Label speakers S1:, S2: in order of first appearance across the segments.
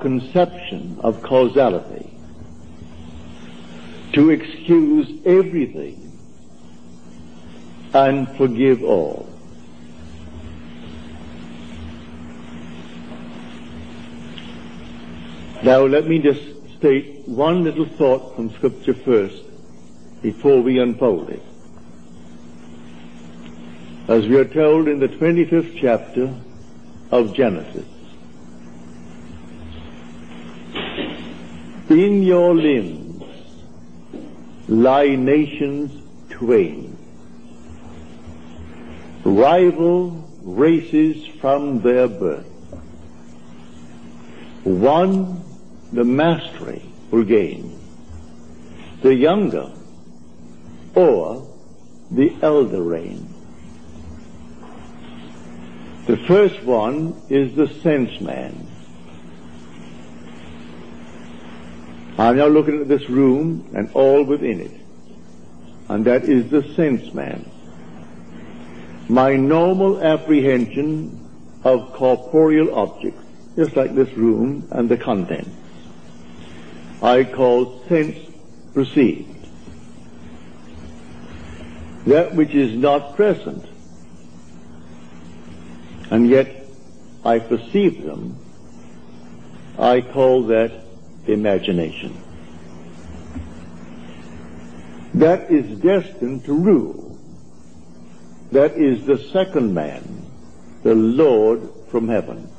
S1: conception of causality, to excuse everything and forgive all. Now let me just state one little thought from Scripture first before we unfold it. As we are told in the 25th chapter of Genesis, in your limbs lie nations twain, rival races from their birth. One the mastery will gain, the younger or the elder reign. The first one is the sense man. I'm now looking at this room and all within it. And that is the sense man. My normal apprehension of corporeal objects, just like this room and the contents, I call sense perceived. That which is not present, and yet I perceive them, I call that imagination. That is destined to rule. That is the second man, the Lord from heaven.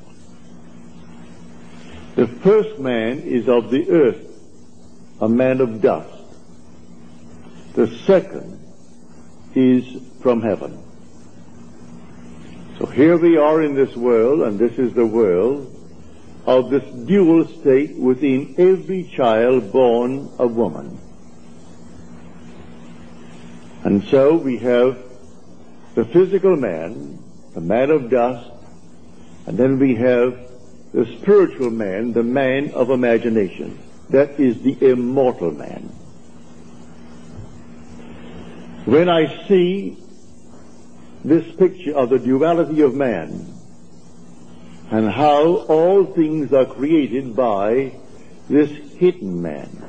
S1: The first man is of the earth, a man of dust. The second is from heaven. So here we are in this world, and this is the world of this dual state within every child born of woman. And so we have the physical man, the man of dust, and then we have the spiritual man, the man of imagination. That is the immortal man. When I see this picture of the duality of man and how all things are created by this hidden man,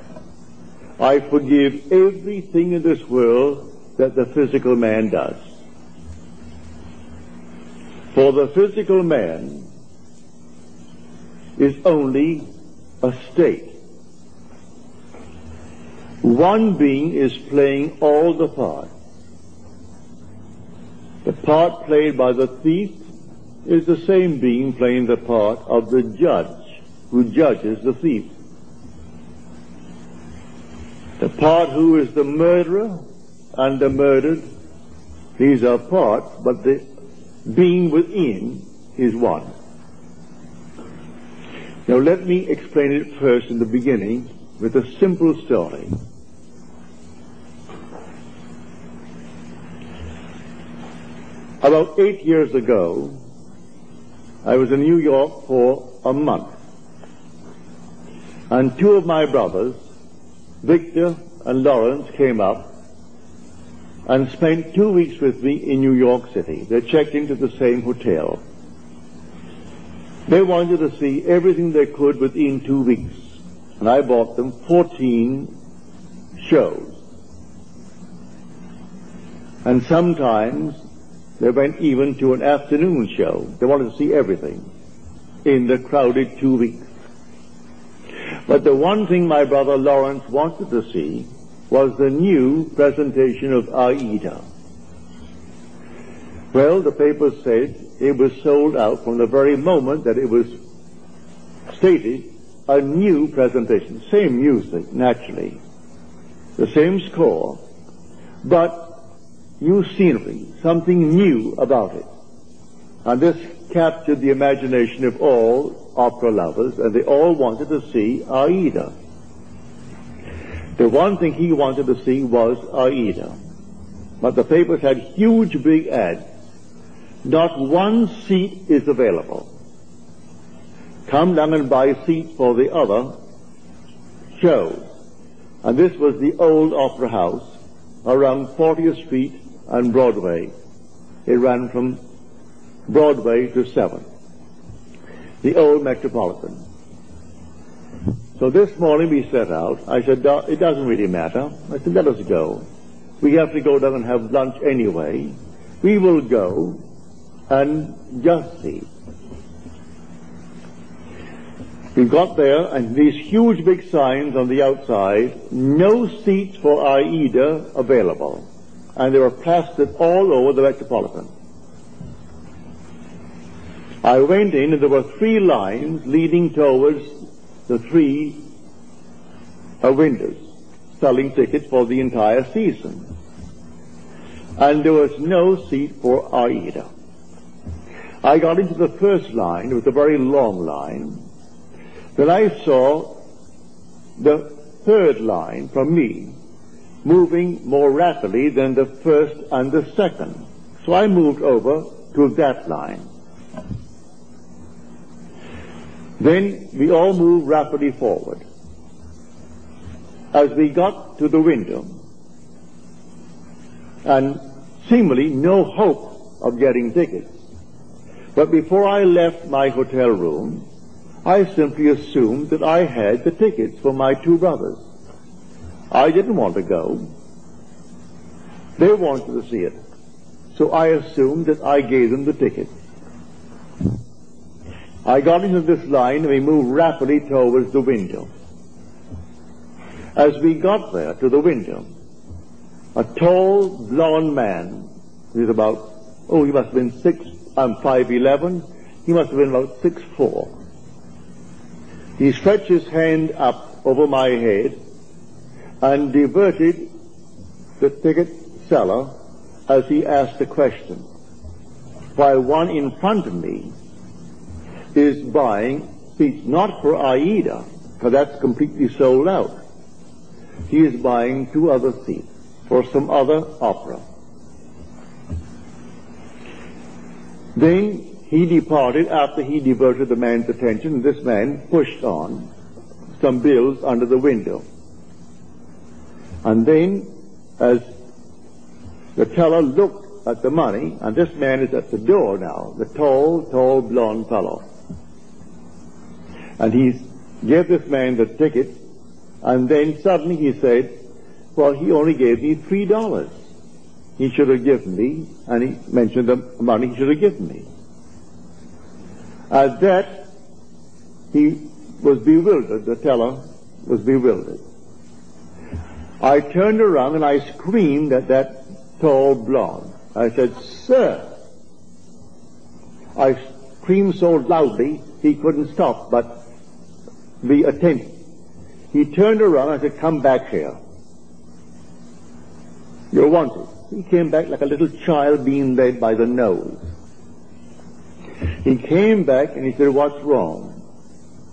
S1: I forgive everything in this world that the physical man does. For the physical man is only a state. One being is playing all the parts. The part played by the thief is the same being playing the part of the judge who judges the thief. The part who is the murderer and the murdered, these are parts, but the being within is one. Now let me explain it first in the beginning with a simple story. About eight years ago, I was in New York for a month. And two of my brothers, Victor and Lawrence, came up and spent two weeks with me in New York City. They checked into the same hotel. They wanted to see everything they could within two weeks. And I bought them 14 shows. And sometimes they went even to an afternoon show. They wanted to see everything in the crowded two weeks. But the one thing my brother Lawrence wanted to see was the new presentation of Aida. Well, the papers said it was sold out from the very moment that it was stated a new presentation. Same music, naturally. The same score, but new scenery, something new about it. And this captured the imagination of all opera lovers, and they all wanted to see Aida. The one thing he wanted to see was Aida. But the papers had huge big ads. Not one seat is available. Come down and buy seats for the other shows. And this was the old opera house around 40th Street and Broadway. It ran from Broadway to 7th, the old Metropolitan. So this morning we set out. I said, it doesn't really matter. I said, let us go. We have to go down and have lunch anyway. We will go and just see. We got there and these huge big signs on the outside, no seats for AIDA available. And they were plastered all over the Metropolitan. I went in and there were three lines leading towards the three uh, windows selling tickets for the entire season. And there was no seat for Aida. I got into the first line, it was a very long line. Then I saw the third line from me moving more rapidly than the first and the second. So I moved over to that line. Then we all moved rapidly forward. As we got to the window, and seemingly no hope of getting tickets. But before I left my hotel room, I simply assumed that I had the tickets for my two brothers. I didn't want to go. They wanted to see it. So I assumed that I gave them the ticket. I got into this line and we moved rapidly towards the window. As we got there to the window, a tall, blond man, he was about, oh, he must have been six, I'm five eleven. He must have been about six four. He stretched his hand up over my head and diverted the ticket seller as he asked a question, while one in front of me is buying seats not for Aida, because that's completely sold out. He is buying two other seats for some other opera. Then he departed after he diverted the man's attention. This man pushed on some bills under the window. And then, as the teller looked at the money, and this man is at the door now, the tall, tall, blond fellow. And he gave this man the ticket, and then suddenly he said, well, he only gave me three dollars. He should have given me, and he mentioned the money he should have given me. At that, he was bewildered, the teller was bewildered. I turned around and I screamed at that tall blonde. I said, Sir! I screamed so loudly he couldn't stop but be attentive. He turned around and said, come back here. You're wanted. He came back like a little child being led by the nose. He came back and he said, what's wrong?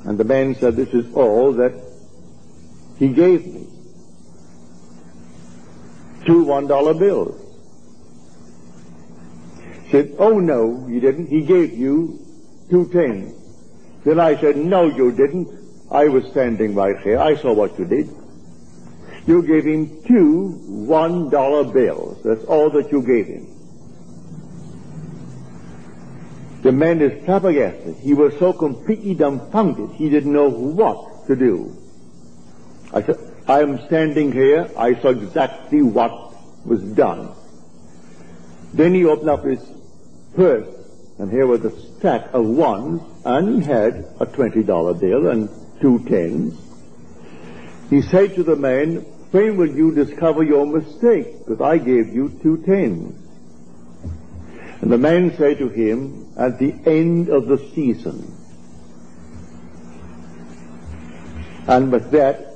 S1: And the man said, this is all that he gave me. Two one dollar bills. Said, oh no, you didn't. He gave you two tens. Then I said, no, you didn't. I was standing right here. I saw what you did. You gave him two one dollar bills. That's all that you gave him. The man is flabbergasted. He was so completely dumbfounded, he didn't know what to do. I said, I am standing here. I saw exactly what was done. Then he opened up his purse, and here was a stack of ones, and he had a $20 bill and two tens. He said to the man, when will you discover your mistake? Because I gave you two tens. And the man said to him, at the end of the season. And with that,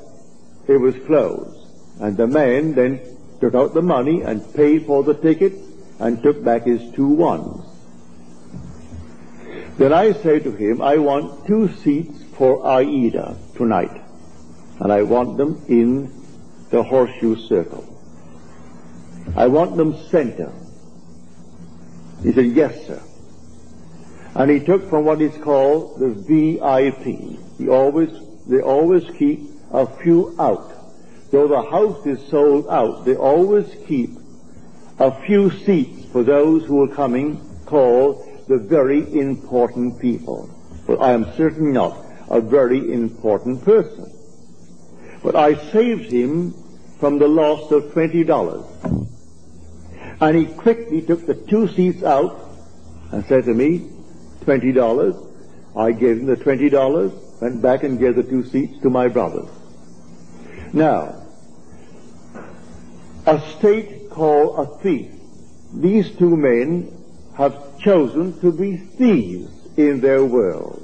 S1: it was closed. And the man then took out the money and paid for the ticket and took back his two ones. Then I say to him, I want two seats for Aida tonight. And I want them in the horseshoe circle. I want them center. He said, yes, sir. And he took from what is called the VIP. He always, they always keep a few out though the house is sold out, they always keep a few seats for those who are coming called the very important people. But I am certainly not a very important person. But I saved him from the loss of $20. And he quickly took the two seats out and said to me, $20. I gave him the $20, went back and gave the two seats to my brothers. Now, a state called a thief. These two men have chosen to be thieves in their world.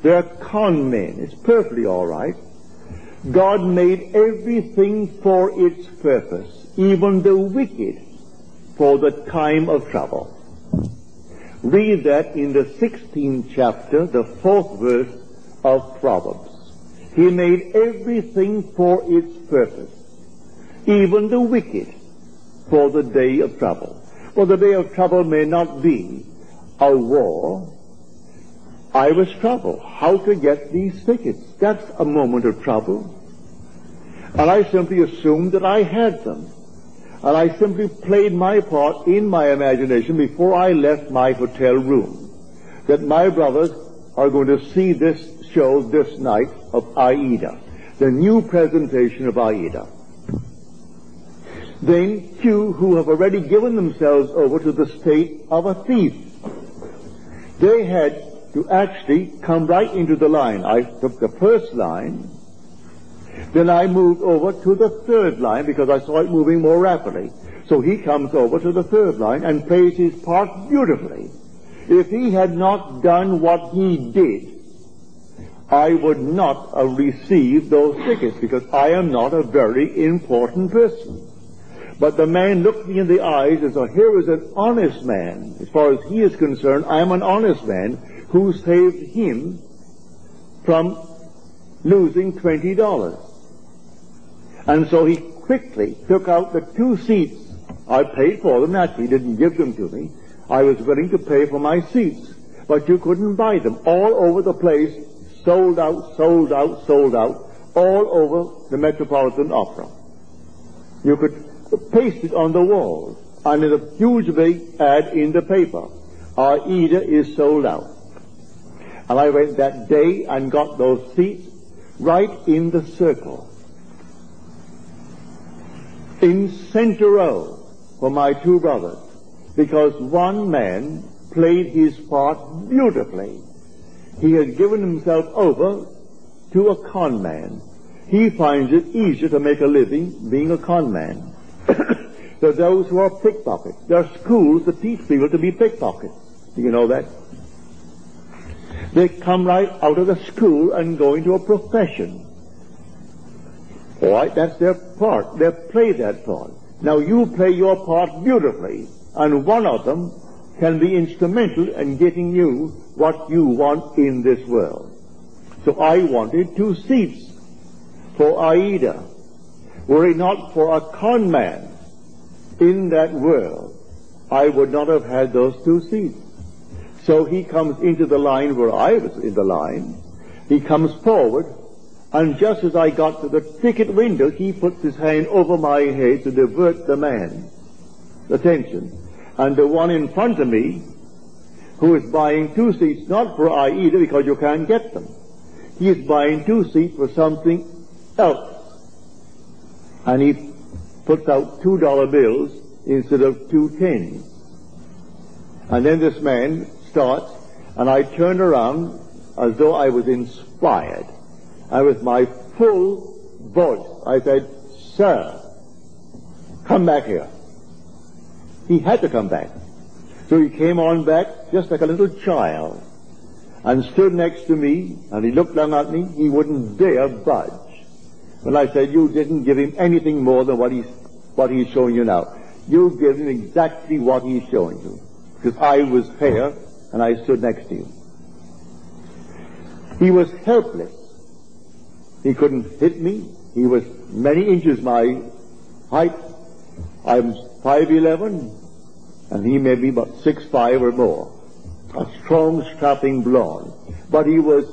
S1: They're con men. It's perfectly all right. God made everything for its purpose, even the wicked for the time of trouble. Read that in the 16th chapter, the fourth verse of Proverbs. He made everything for its purpose, even the wicked for the day of trouble. Well, the day of trouble may not be a war. I was troubled. How to get these tickets? That's a moment of trouble. And I simply assumed that I had them. And I simply played my part in my imagination before I left my hotel room. That my brothers are going to see this show this night of Aida. The new presentation of Aida. Then few who have already given themselves over to the state of a thief. They had to actually come right into the line. I took the first line, then I moved over to the third line because I saw it moving more rapidly. So he comes over to the third line and plays his part beautifully. If he had not done what he did, I would not uh, have received those tickets because I am not a very important person. But the man looked me in the eyes and said, here is an honest man. As far as he is concerned, I am an honest man who saved him from losing $20. And so he quickly took out the two seats. I paid for them, naturally, he didn't give them to me. I was willing to pay for my seats. But you couldn't buy them. All over the place, sold out, sold out, sold out, all over the Metropolitan Opera. You could paste it on the walls, and in a huge big ad in the paper. Our Aida is sold out. And I went that day and got those seats right in the circle. In center row for my two brothers. Because one man played his part beautifully. He has given himself over to a con man. He finds it easier to make a living being a con man. there are those who are pickpockets. There are schools that teach people to be pickpockets. Do you know that? They come right out of the school and go into a profession. All right, that's their part. They play that part. Now you play your part beautifully, and one of them can be instrumental in getting you what you want in this world. So I wanted two seats for Aida. Were it not for a con man in that world, I would not have had those two seats. So he comes into the line where I was in the line. He comes forward, and just as I got to the ticket window, he puts his hand over my head to divert the man's attention. And the one in front of me, who is buying two seats, not for Aida because you can't get them. He is buying two seats for something else. And he puts out two dollar bills instead of two tens. And then this man starts, and I turned around as though I was inspired. And with my full voice, I said, Sir, come back here. He had to come back. So he came on back just like a little child and stood next to me, and he looked down at me. He wouldn't dare budge. When I said, you didn't give him anything more than what he's, what he's showing you now. You give him exactly what he's showing you. Because I was fair and I stood next to you. He was helpless. He couldn't hit me. He was many inches my height. I'm 5'11", and he may be about 6'5 or more. A strong, strapping blonde. But he was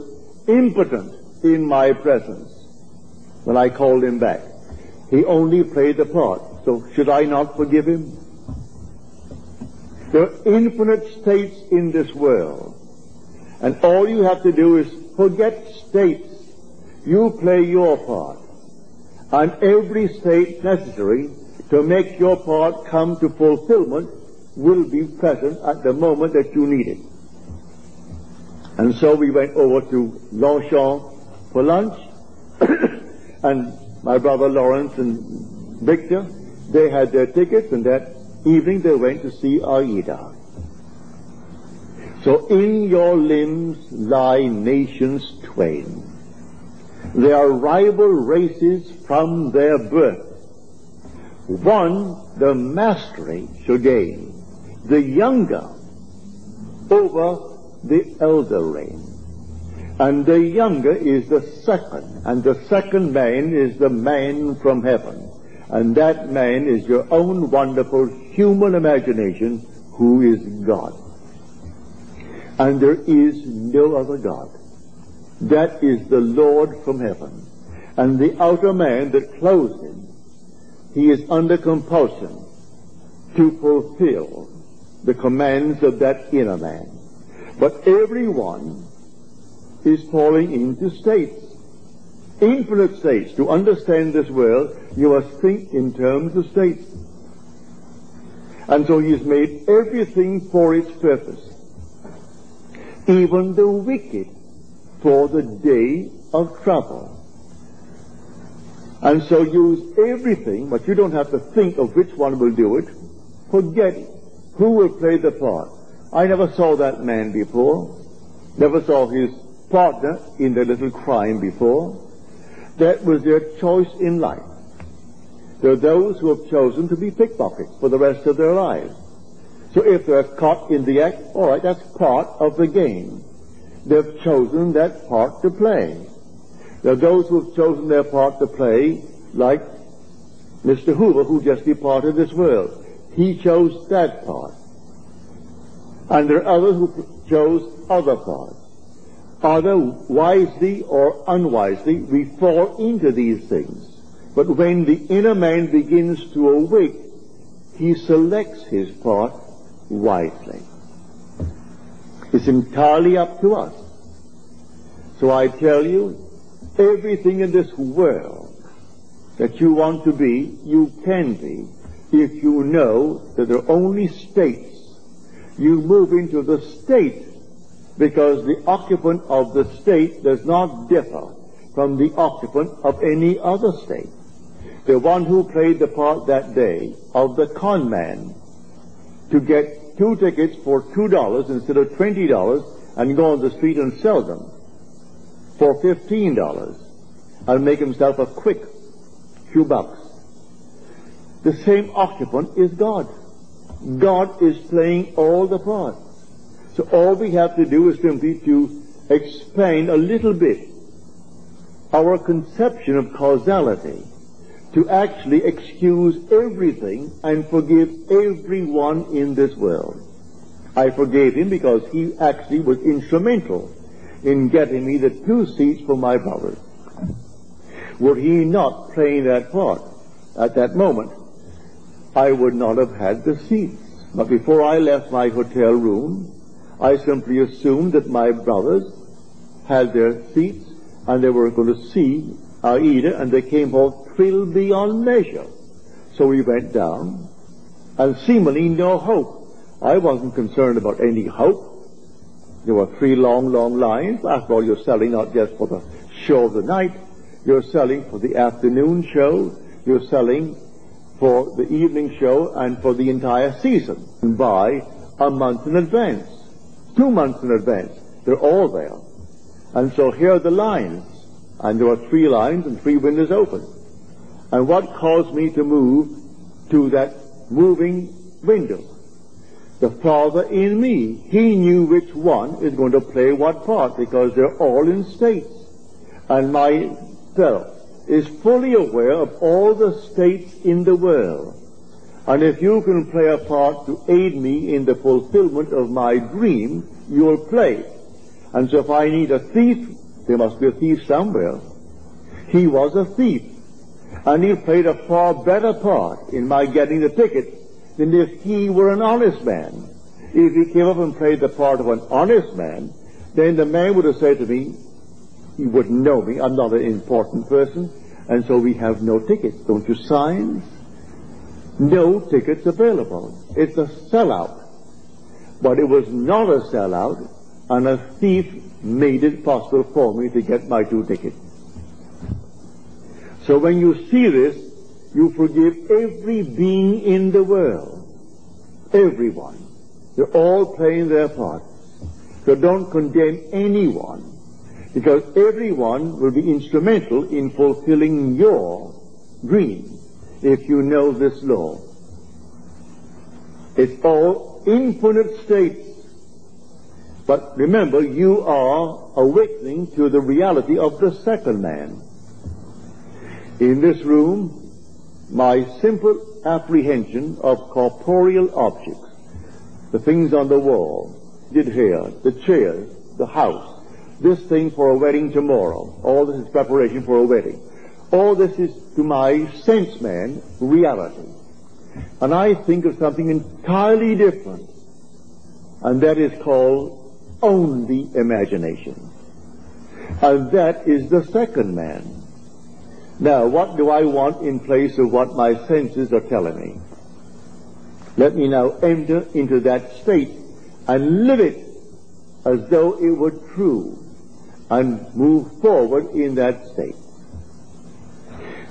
S1: impotent in my presence when I called him back. He only played the part. So should I not forgive him? There are infinite states in this world. And all you have to do is forget states. You play your part. And every state necessary to make your part come to fulfillment will be present at the moment that you need it. And so we went over to Longchamp for lunch, and my brother Lawrence and Victor, they had their tickets, and that evening they went to see Aida. So in your limbs lie nations twain. They are rival races from their birth. One the mastery shall gain, the younger over the elder reign. And the younger is the second, and the second man is the man from heaven. And that man is your own wonderful human imagination who is God. And there is no other God. That is the Lord from heaven. And the outer man that clothes him, he is under compulsion to fulfill the commands of that inner man. But everyone is falling into states, infinite states. To understand this world, you must think in terms of states. And so he has made everything for its purpose. Even the wicked for the day of trouble. And so use everything, but you don't have to think of which one will do it. Forget it. Who will play the part? I never saw that man before. Never saw his partner in the little crime before. That was their choice in life. There are those who have chosen to be pickpockets for the rest of their lives. So if they're caught in the act, all right, that's part of the game. They've chosen that part to play. There are those who have chosen their part to play, like Mr. Hoover, who just departed this world. He chose that part. And there are others who chose other parts. Either wisely or unwisely, we fall into these things. But when the inner man begins to awake, he selects his part wisely. It's entirely up to us. So I tell you, everything in this world that you want to be, you can be, if you know that there are only states. You move into the state because the occupant of the state does not differ from the occupant of any other state. The one who played the part that day of the con man to get two tickets for two dollars instead of twenty dollars and go on the street and sell them for fifteen dollars and make himself a quick few bucks. The same occupant is God. God is playing all the parts. So all we have to do is simply to explain a little bit our conception of causality to actually excuse everything and forgive everyone in this world. I forgave him because he actually was instrumental in getting me the two seats for my brothers. Were he not playing that part at that moment, I would not have had the seats. But before I left my hotel room, I simply assumed that my brothers had their seats and they were going to see Aida and they came home thrilled beyond measure. So we went down and seemingly no hope. I wasn't concerned about any hope. There were three long, long lines. After all, you're selling not just for the show of the night. You're selling for the afternoon show. You're selling for the evening show and for the entire season. And by a month in advance two months in advance. They're all there. And so here are the lines. And there are three lines and three windows open. And what caused me to move to that moving window? The Father in me. He knew which one is going to play what part because they're all in states. And my fellow is fully aware of all the states in the world. And if you can play a part to aid me in the fulfillment of my dream, you'll play. And so if I need a thief, there must be a thief somewhere. He was a thief. And he played a far better part in my getting the ticket than if he were an honest man. If he came up and played the part of an honest man, then the man would have said to me, he wouldn't know me, I'm not an important person, and so we have no tickets. Don't you sign? No tickets available. It's a sellout. But it was not a sellout, and a thief made it possible for me to get my two tickets. So when you see this, you forgive every being in the world. Everyone. They're all playing their part. So don't condemn anyone, because everyone will be instrumental in fulfilling your dream if you know this law. It's all infinite states. But remember, you are awakening to the reality of the second man. In this room, my simple apprehension of corporeal objects, the things on the wall, did here, the chair, the house, this thing for a wedding tomorrow, all this is preparation for a wedding. All this is to my sense man reality. And I think of something entirely different, and that is called only imagination. And that is the second man. Now, what do I want in place of what my senses are telling me? Let me now enter into that state and live it as though it were true and move forward in that state.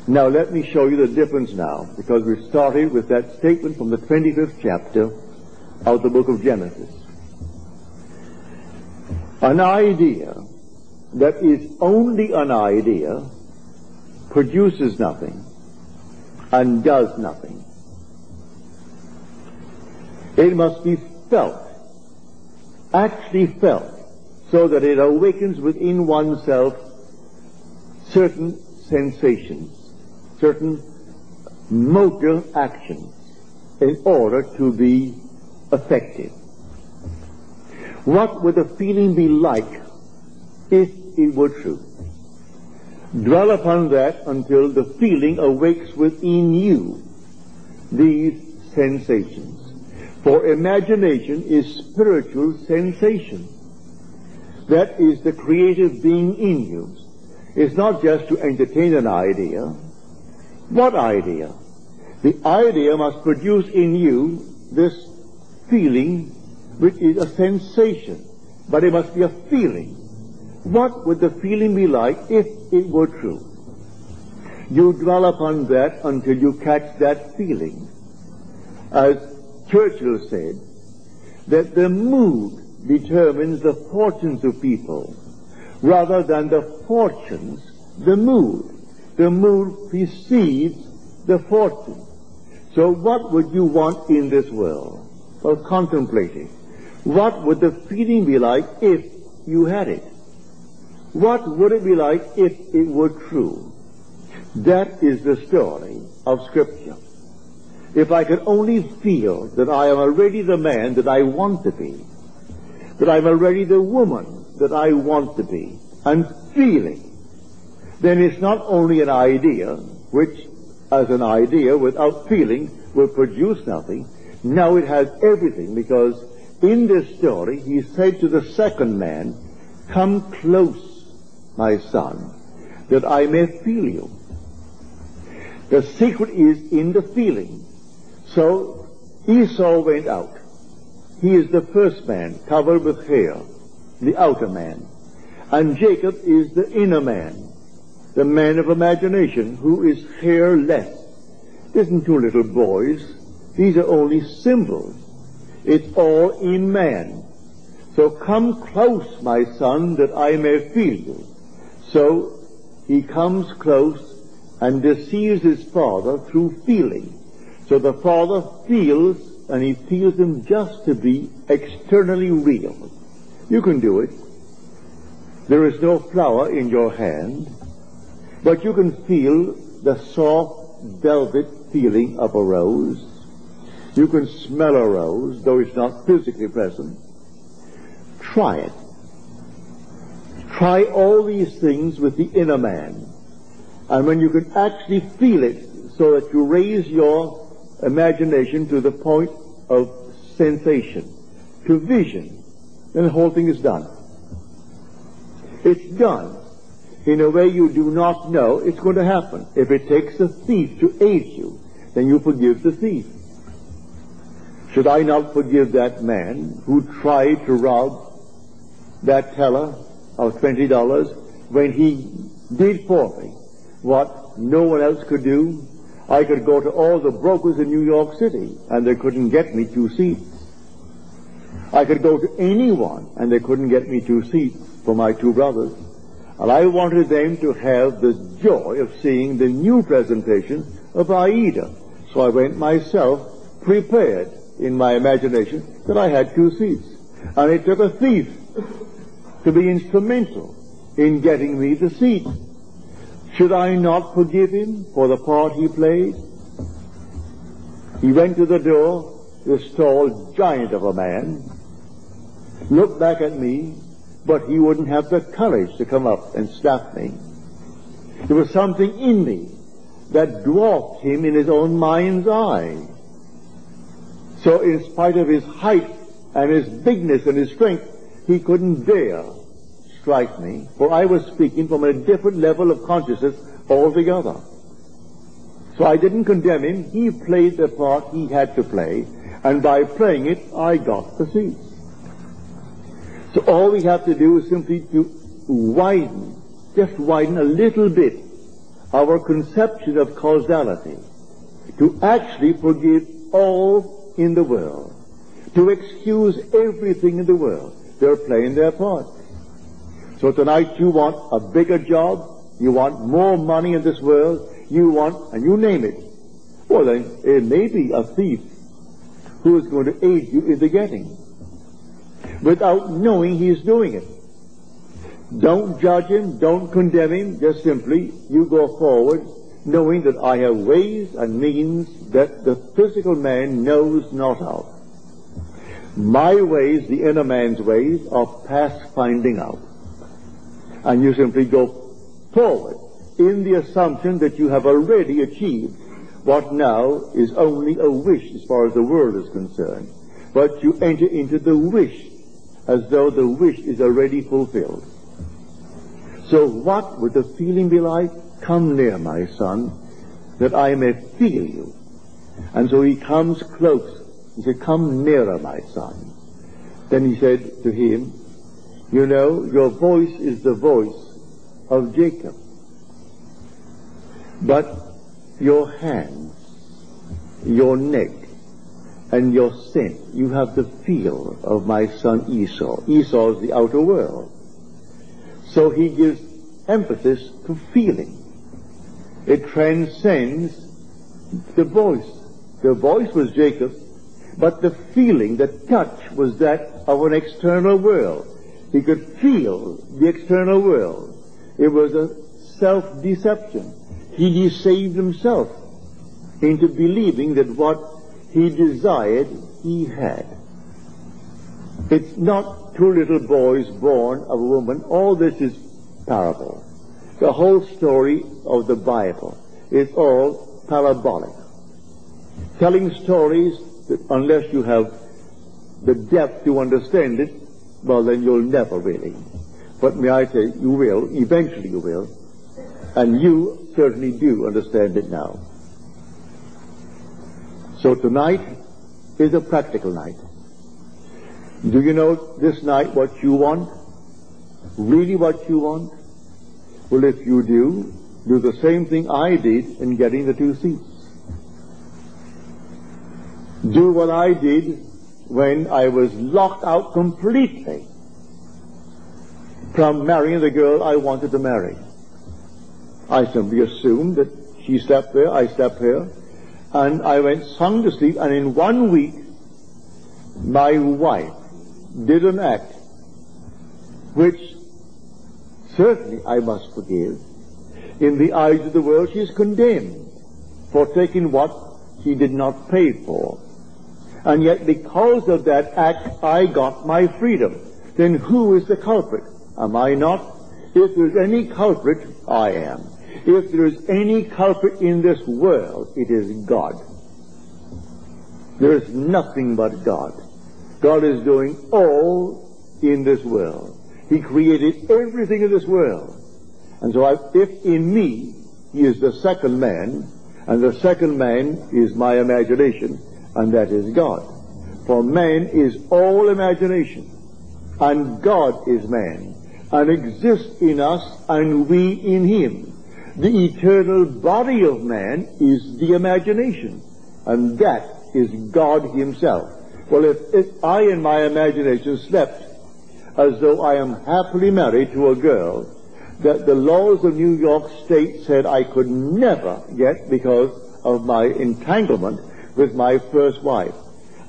S1: Now let me show you the difference now, because we started with that statement from the 25th chapter of the book of Genesis. An idea that is only an idea produces nothing and does nothing. It must be felt, actually felt, so that it awakens within oneself certain sensations, certain motor actions in order to be effective. What would the feeling be like if it were true? Dwell upon that until the feeling awakes within you these sensations. For imagination is spiritual sensation. That is the creative being in you. It's not just to entertain an idea. What idea? The idea must produce in you this feeling which is a sensation, but it must be a feeling. What would the feeling be like if it were true? You dwell upon that until you catch that feeling. As Churchill said, that the mood determines the fortunes of people rather than the fortunes, the mood. The mood precedes the fortune. So what would you want in this world? Well, contemplating. What would the feeling be like if you had it? What would it be like if it were true? That is the story of Scripture. If I could only feel that I am already the man that I want to be, that I'm already the woman that I want to be, and feeling, then it's not only an idea, which as an idea without feeling will produce nothing. Now it has everything because in this story he said to the second man, come close my son, that I may feel you. The secret is in the feeling. So Esau went out. He is the first man, covered with hair, the outer man. And Jacob is the inner man, the man of imagination, who is hairless. Isn't two little boys. These are only symbols. It's all in man. So come close, my son, that I may feel you. So he comes close and deceives his father through feeling. So the father feels, and he feels him just to be externally real. You can do it. There is no flower in your hand, but you can feel the soft velvet feeling of a rose. You can smell a rose, though it's not physically present. Try it. Try all these things with the inner man. And when you can actually feel it so that you raise your imagination to the point of sensation, to vision, then the whole thing is done. It's done in a way you do not know it's going to happen. If it takes a thief to aid you, then you forgive the thief. Should I not forgive that man who tried to rob that teller of $20 when he did for me what no one else could do? I could go to all the brokers in New York City and they couldn't get me two seats. I could go to anyone and they couldn't get me two seats for my two brothers. And I wanted them to have the joy of seeing the new presentation of Aida. So I went myself prepared in my imagination that I had two seats. And it took a thief to be instrumental in getting me the seat. Should I not forgive him for the part he played? He went to the door, this tall giant of a man, looked back at me, but he wouldn't have the courage to come up and slap me. There was something in me that dwarfed him in his own mind's eye. So in spite of his height and his bigness and his strength, he couldn't dare strike me, for I was speaking from a different level of consciousness altogether. So I didn't condemn him. He played the part he had to play, and by playing it, I got the seat. So all we have to do is simply to widen, just widen a little bit our conception of causality, to actually forgive all in the world, to excuse everything in the world. They're playing their part. So tonight you want a bigger job, you want more money in this world, you want, and you name it. Well then, it may be a thief who is going to aid you in the getting without knowing he is doing it. Don't judge him, don't condemn him, just simply you go forward knowing that I have ways and means that the physical man knows not of. My ways, the inner man's ways, are past finding out. And you simply go forward in the assumption that you have already achieved what now is only a wish as far as the world is concerned. But you enter into the wish as though the wish is already fulfilled. So what would the feeling be like? Come near, my son, that I may feel you. And so he comes close. He said, come nearer, my son. Then he said to him, you know, your voice is the voice of Jacob. But your hands, your neck, and your sin. You have the feel of my son Esau. Esau is the outer world. So he gives emphasis to feeling. It transcends the voice. The voice was Jacob, but the feeling, the touch was that of an external world. He could feel the external world. It was a self-deception. He deceived himself into believing that what he desired, he had. It's not two little boys born of a woman. All this is parable. The whole story of the Bible is all parabolic. Telling stories that unless you have the depth to understand it, well then you'll never really. But may I say, you will, eventually you will, and you certainly do understand it now. So tonight is a practical night. Do you know this night what you want? Really what you want? Well, if you do, do the same thing I did in getting the two seats. Do what I did when I was locked out completely from marrying the girl I wanted to marry. I simply assumed that she slept there, I slept here, and I went sung to sleep, and in one week, my wife did an act which certainly I must forgive. In the eyes of the world, she is condemned for taking what she did not pay for. And yet, because of that act, I got my freedom. Then who is the culprit? Am I not? If there's any culprit, I am. If there is any culprit in this world, it is God. There is nothing but God. God is doing all in this world. He created everything in this world. And so I, if in me he is the second man, and the second man is my imagination, and that is God. For man is all imagination, and God is man, and exists in us, and we in him. The eternal body of man is the imagination, and that is God himself. Well, if, if I in my imagination slept as though I am happily married to a girl that the laws of New York State said I could never get because of my entanglement with my first wife.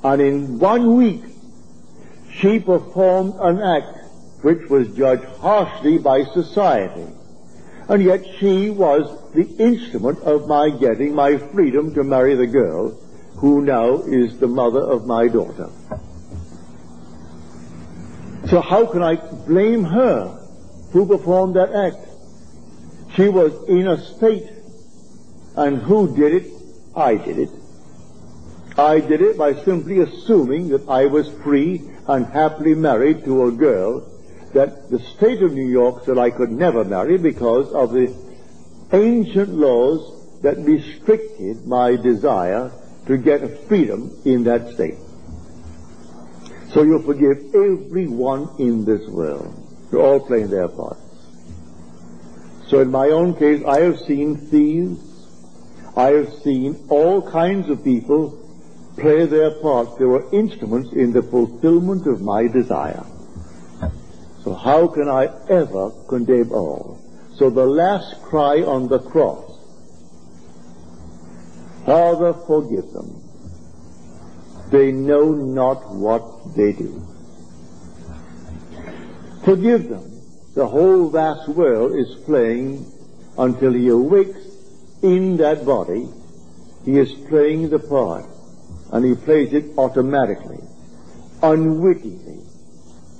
S1: And in one week, she performed an act which was judged harshly by society. And yet she was the instrument of my getting my freedom to marry the girl who now is the mother of my daughter. So how can I blame her who performed that act? She was in a state. And who did it? I did it. I did it by simply assuming that I was free and happily married to a girl that the state of New York said I could never marry because of the ancient laws that restricted my desire to get freedom in that state. So you forgive everyone in this world. They're all playing their parts. So in my own case, I have seen thieves. I have seen all kinds of people play their part. They were instruments in the fulfillment of my desire. So how can I ever condemn all? So the last cry on the cross, Father, forgive them. They know not what they do. Forgive them. The whole vast world is playing until he awakes in that body. He is playing the part, and he plays it automatically, unwittingly.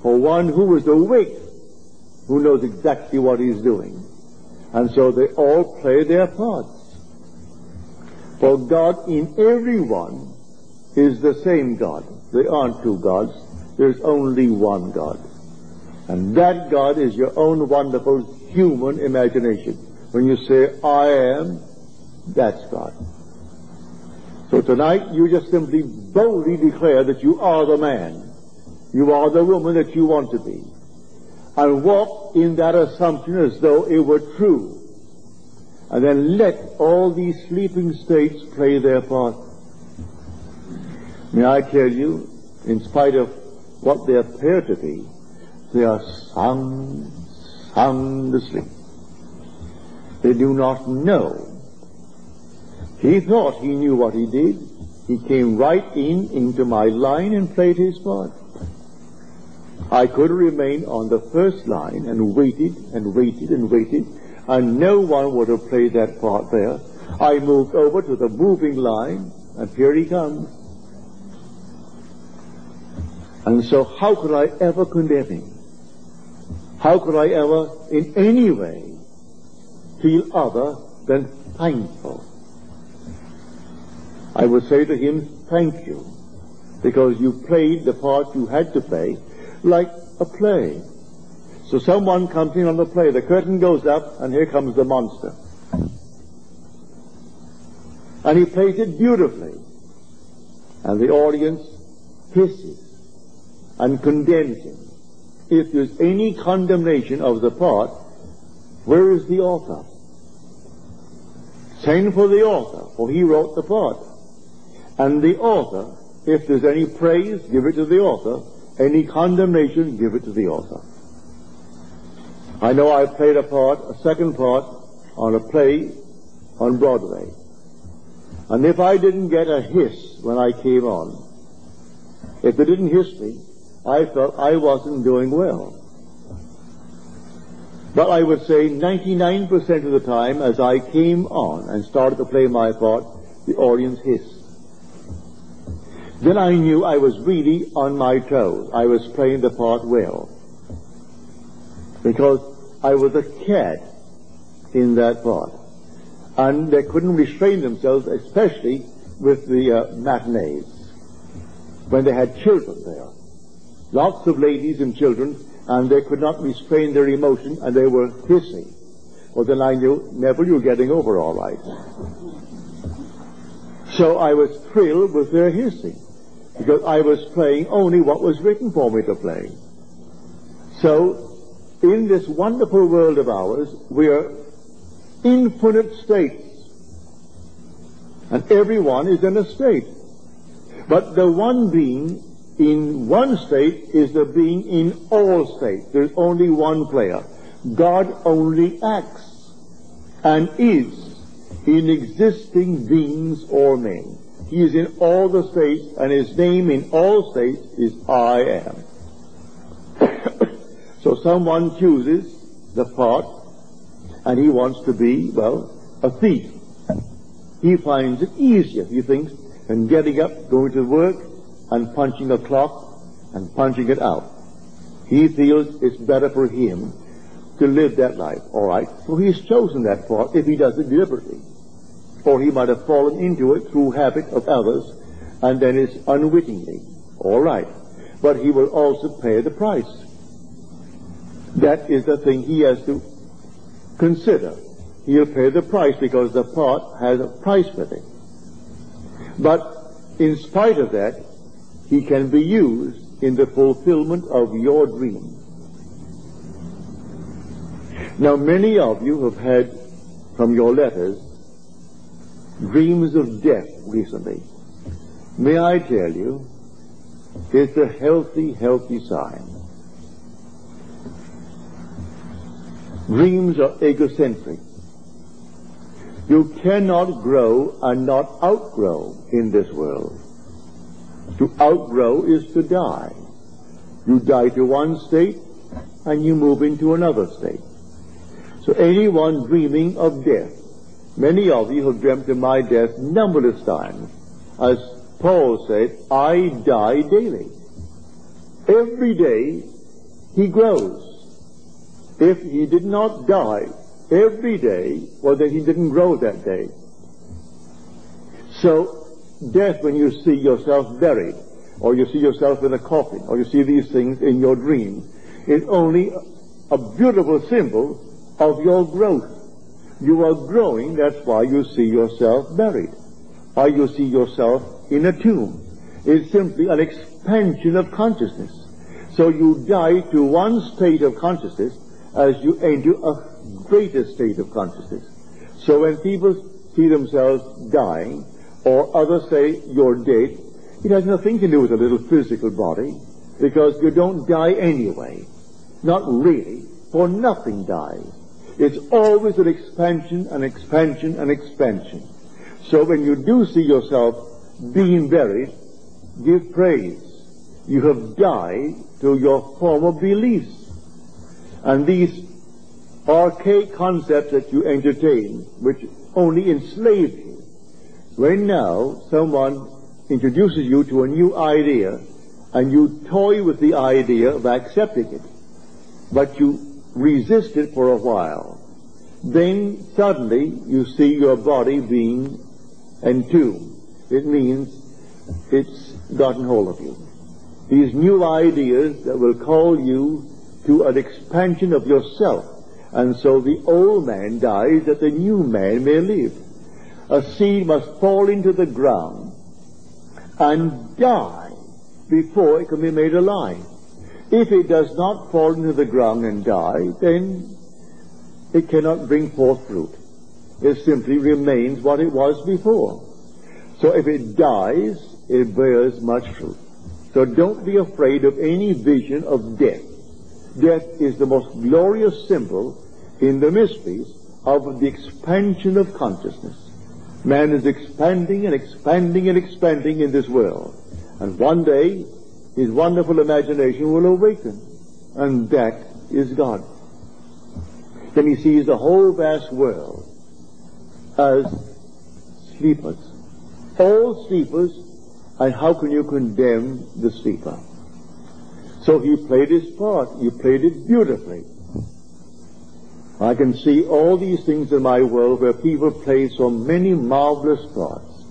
S1: For one who is awake, who knows exactly what he's doing. And so they all play their parts. For God in everyone is the same God. There aren't two gods. There's only one God. And that God is your own wonderful human imagination. When you say, I am, that's God. So tonight you just simply boldly declare that you are the man. You are the woman that you want to be. And walk in that assumption as though it were true. And then let all these sleeping states play their part. May I tell you, in spite of what they appear to be, they are sound, sound asleep. They do not know. He thought he knew what he did. He came right in into my line and played his part. I could remain on the first line and waited and waited and waited, and no one would have played that part there. I moved over to the moving line, and here he comes. And so how could I ever condemn him? How could I ever in any way feel other than thankful? I would say to him, thank you, because you played the part you had to play like a play. So someone comes in on the play, the curtain goes up, and here comes the monster. And he plays it beautifully. And the audience hisses and condemns him if there's any condemnation of the part, where is the author? Send for the author, for he wrote the part. And the author, if there's any praise, give it to the author. Any condemnation, give it to the author. I know I played a part, a second part, on a play on Broadway. And if I didn't get a hiss when I came on, if they didn't hiss me, I felt I wasn't doing well. But I would say 99% of the time as I came on and started to play my part, the audience hissed. Then I knew I was really on my toes. I was playing the part well. Because I was a cat in that part. and they couldn't restrain themselves, especially with the uh, matinees, when they had children there. Lots of ladies and children, and they could not restrain their emotion, and they were hissing. Well, then I knew, Neville, you're getting over all right. So I was thrilled with their hissing, because I was playing only what was written for me to play. So, in this wonderful world of ours, we are infinite states. And everyone is in a state. But the one being in one state is the being in all states. There's only one player. God only acts and is in existing beings or men. He is in all the states, and his name in all states is I am. so someone chooses the part, and he wants to be, well, a thief. He finds it easier, he thinks, than getting up, going to work, and punching a clock, and punching it out. He feels it's better for him to live that life. All right. So he's chosen that part if he does it deliberately. Or he might have fallen into it through habit of others and then is unwittingly. All right. But he will also pay the price. That is the thing he has to consider. He'll pay the price because the part has a price with it. But in spite of that, he can be used in the fulfillment of your dream. Now, many of you have had from your letters dreams of death recently. May I tell you, it's a healthy, healthy sign. Dreams are egocentric. You cannot grow and not outgrow in this world. To outgrow is to die. You die to one state and you move into another state. So anyone dreaming of death, many of you have dreamt of my death numberless times. As Paul said, I die daily. Every day he grows. If he did not die every day, well then he didn't grow that day. So death when you see yourself buried, or you see yourself in a coffin, or you see these things in your dreams, is only a beautiful symbol of your growth. You are growing, that's why you see yourself buried. Or you see yourself in a tomb. It's simply an expansion of consciousness. So you die to one state of consciousness as you enter a greater state of consciousness. So when people see themselves dying, or others say you're dead, it has nothing to do with a little physical body, because you don't die anyway. Not really, for nothing dies. It's always an expansion, an expansion, an expansion. So when you do see yourself being buried, give praise. You have died to your former beliefs. And these archaic concepts that you entertain, which only enslave you, when now someone introduces you to a new idea and you toy with the idea of accepting it, but you resist it for a while. Then suddenly you see your body being entombed. It means it's gotten hold of you. These new ideas that will call you to an expansion of yourself. And so the old man dies that the new man may live. A seed must fall into the ground and die before it can be made alive. If it does not fall into the ground and die, then it cannot bring forth fruit. It simply remains what it was before. So if it dies, it bears much fruit. So don't be afraid of any vision of death. Death is the most glorious symbol in the mysteries of the expansion of consciousness. Man is expanding and expanding and expanding in this world. And one day, his wonderful imagination will awaken. And that is God. Then he sees the whole vast world as sleepers. All sleepers, and how can you condemn the sleeper? So he played his part. He played it beautifully. I can see all these things in my world where people played so many marvelous parts.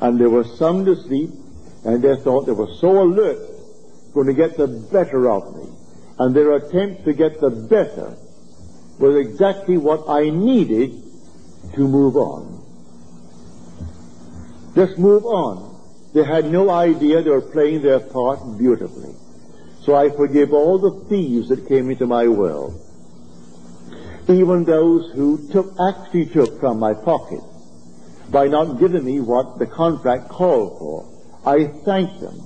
S1: And they were sound asleep, and they thought they were so alert, going to get the better of me. And their attempt to get the better was exactly what I needed to move on. Just move on. They had no idea they were playing their part beautifully. So I forgive all the thieves that came into my world even those who took, actually took from my pocket by not giving me what the contract called for. I thank them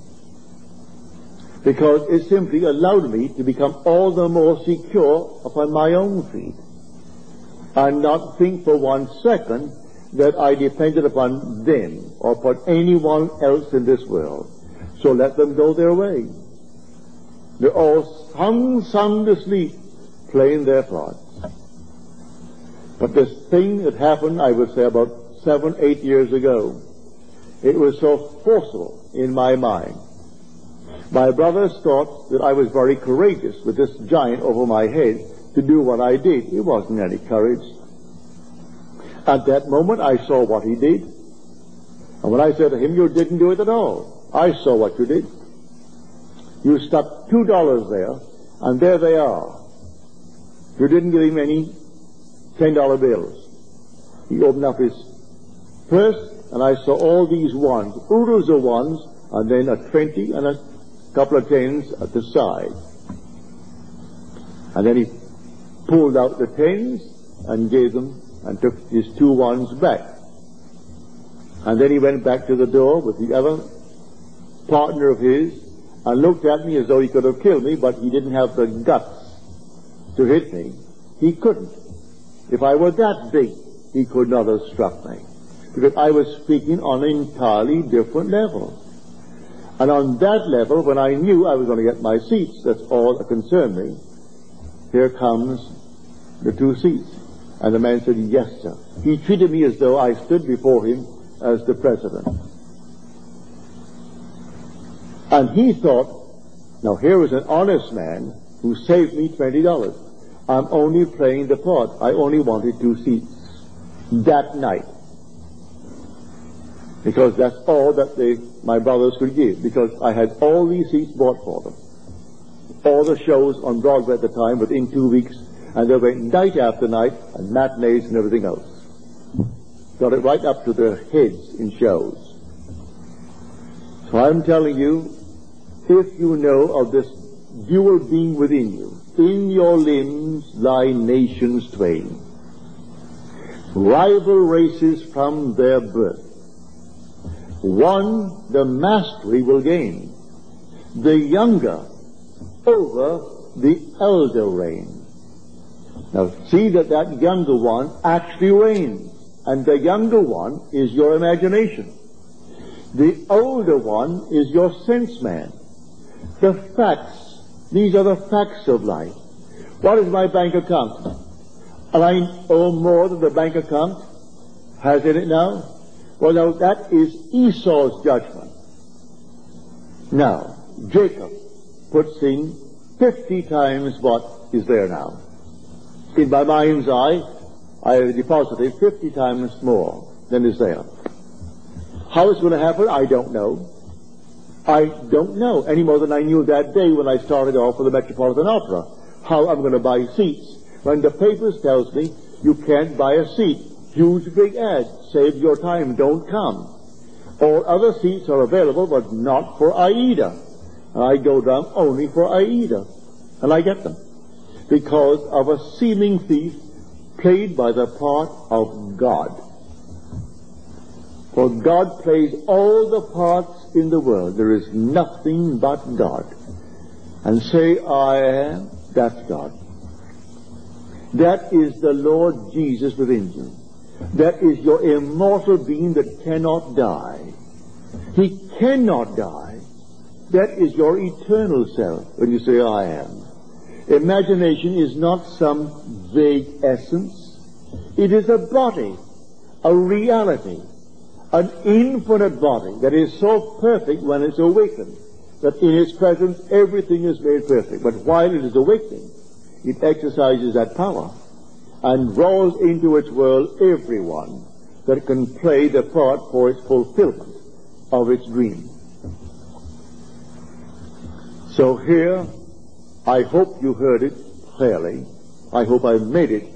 S1: because it simply allowed me to become all the more secure upon my own feet and not think for one second that I depended upon them or upon anyone else in this world. So let them go their way. They're all hung sound asleep, playing their parts. But this thing that happened, I would say about seven, eight years ago, it was so forceful in my mind. My brothers thought that I was very courageous with this giant over my head to do what I did. It wasn't any courage. At that moment, I saw what he did. And when I said to him, you didn't do it at all, I saw what you did. You stuck two dollars there, and there they are. You didn't give him any ten dollar bills. He opened up his purse and I saw all these ones, oodles of ones, and then a twenty and a couple of tens at the side. And then he pulled out the tens and gave them and took his two ones back. And then he went back to the door with the other partner of his and looked at me as though he could have killed me, but he didn't have the guts to hit me. He couldn't. If I were that big, he could not have struck me. Because I was speaking on an entirely different level. And on that level, when I knew I was going to get my seats, that's all that concerned me, here comes the two seats. And the man said, yes, sir. He treated me as though I stood before him as the president. And he thought, now here was an honest man who saved me $20. I'm only playing the part. I only wanted two seats that night. Because that's all that they, my brothers could give. Because I had all these seats bought for them. All the shows on Broadway at the time within two weeks. And they went night after night and matinees and everything else. Got it right up to their heads in shows. So I'm telling you, if you know of this dual being within you, in your limbs lie nations twain, rival races from their birth. One the mastery will gain, the younger over the elder reign. Now see that that younger one actually reigns, and the younger one is your imagination. The older one is your sense man. The facts these are the facts of life. What is my bank account? And I owe more than the bank account has in it now? Well, now that is Esau's judgment. Now, Jacob puts in 50 times what is there now. In my mind's eye, I have deposited 50 times more than is there. How it's going to happen, I don't know. I don't know any more than I knew that day when I started off for the Metropolitan Opera how I'm going to buy seats. When the papers tells me you can't buy a seat, huge big ad, save your time, don't come. All other seats are available, but not for Aida. And I go down only for Aida, and I get them because of a seeming thief played by the part of God. For God plays all the parts in the world. There is nothing but God. And say, I am, that's God. That is the Lord Jesus within you. That is your immortal being that cannot die. He cannot die. That is your eternal self when you say, I am. Imagination is not some vague essence. It is a body, a reality an infinite body that is so perfect when it's awakened that in its presence everything is made perfect. But while it is awakening, it exercises that power. And draws into its world everyone that can play the part for its fulfillment of its dream. So here, I hope you heard it clearly. I hope I made it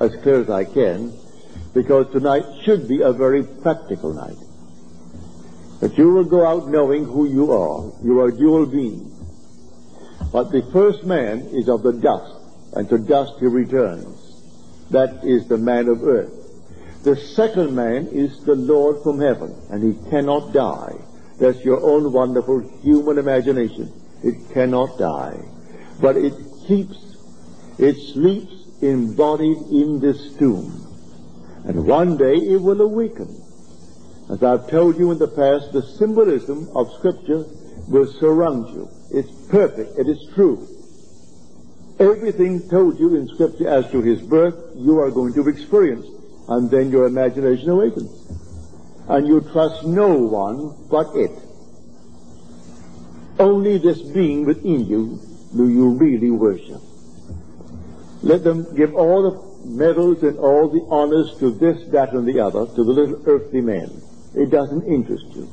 S1: as clear as I can, because tonight should be a very practical night. That you will go out knowing who you are. You are a dual beings. But the first man is of the dust, and to dust he returns. That is the man of earth. The second man is the Lord from heaven, and he cannot die. That's your own wonderful human imagination. It cannot die. But it keeps, it sleeps embodied in this tomb. And one day it will awaken. As I've told you in the past, the symbolism of Scripture will surround you. It's perfect. It is true. Everything told you in Scripture as to his birth, you are going to experience. And then your imagination awakens. And you trust no one but it. Only this being within you do you really worship. Let them give all the medals and all the honors to this, that, and the other, to the little earthly man. It doesn't interest you.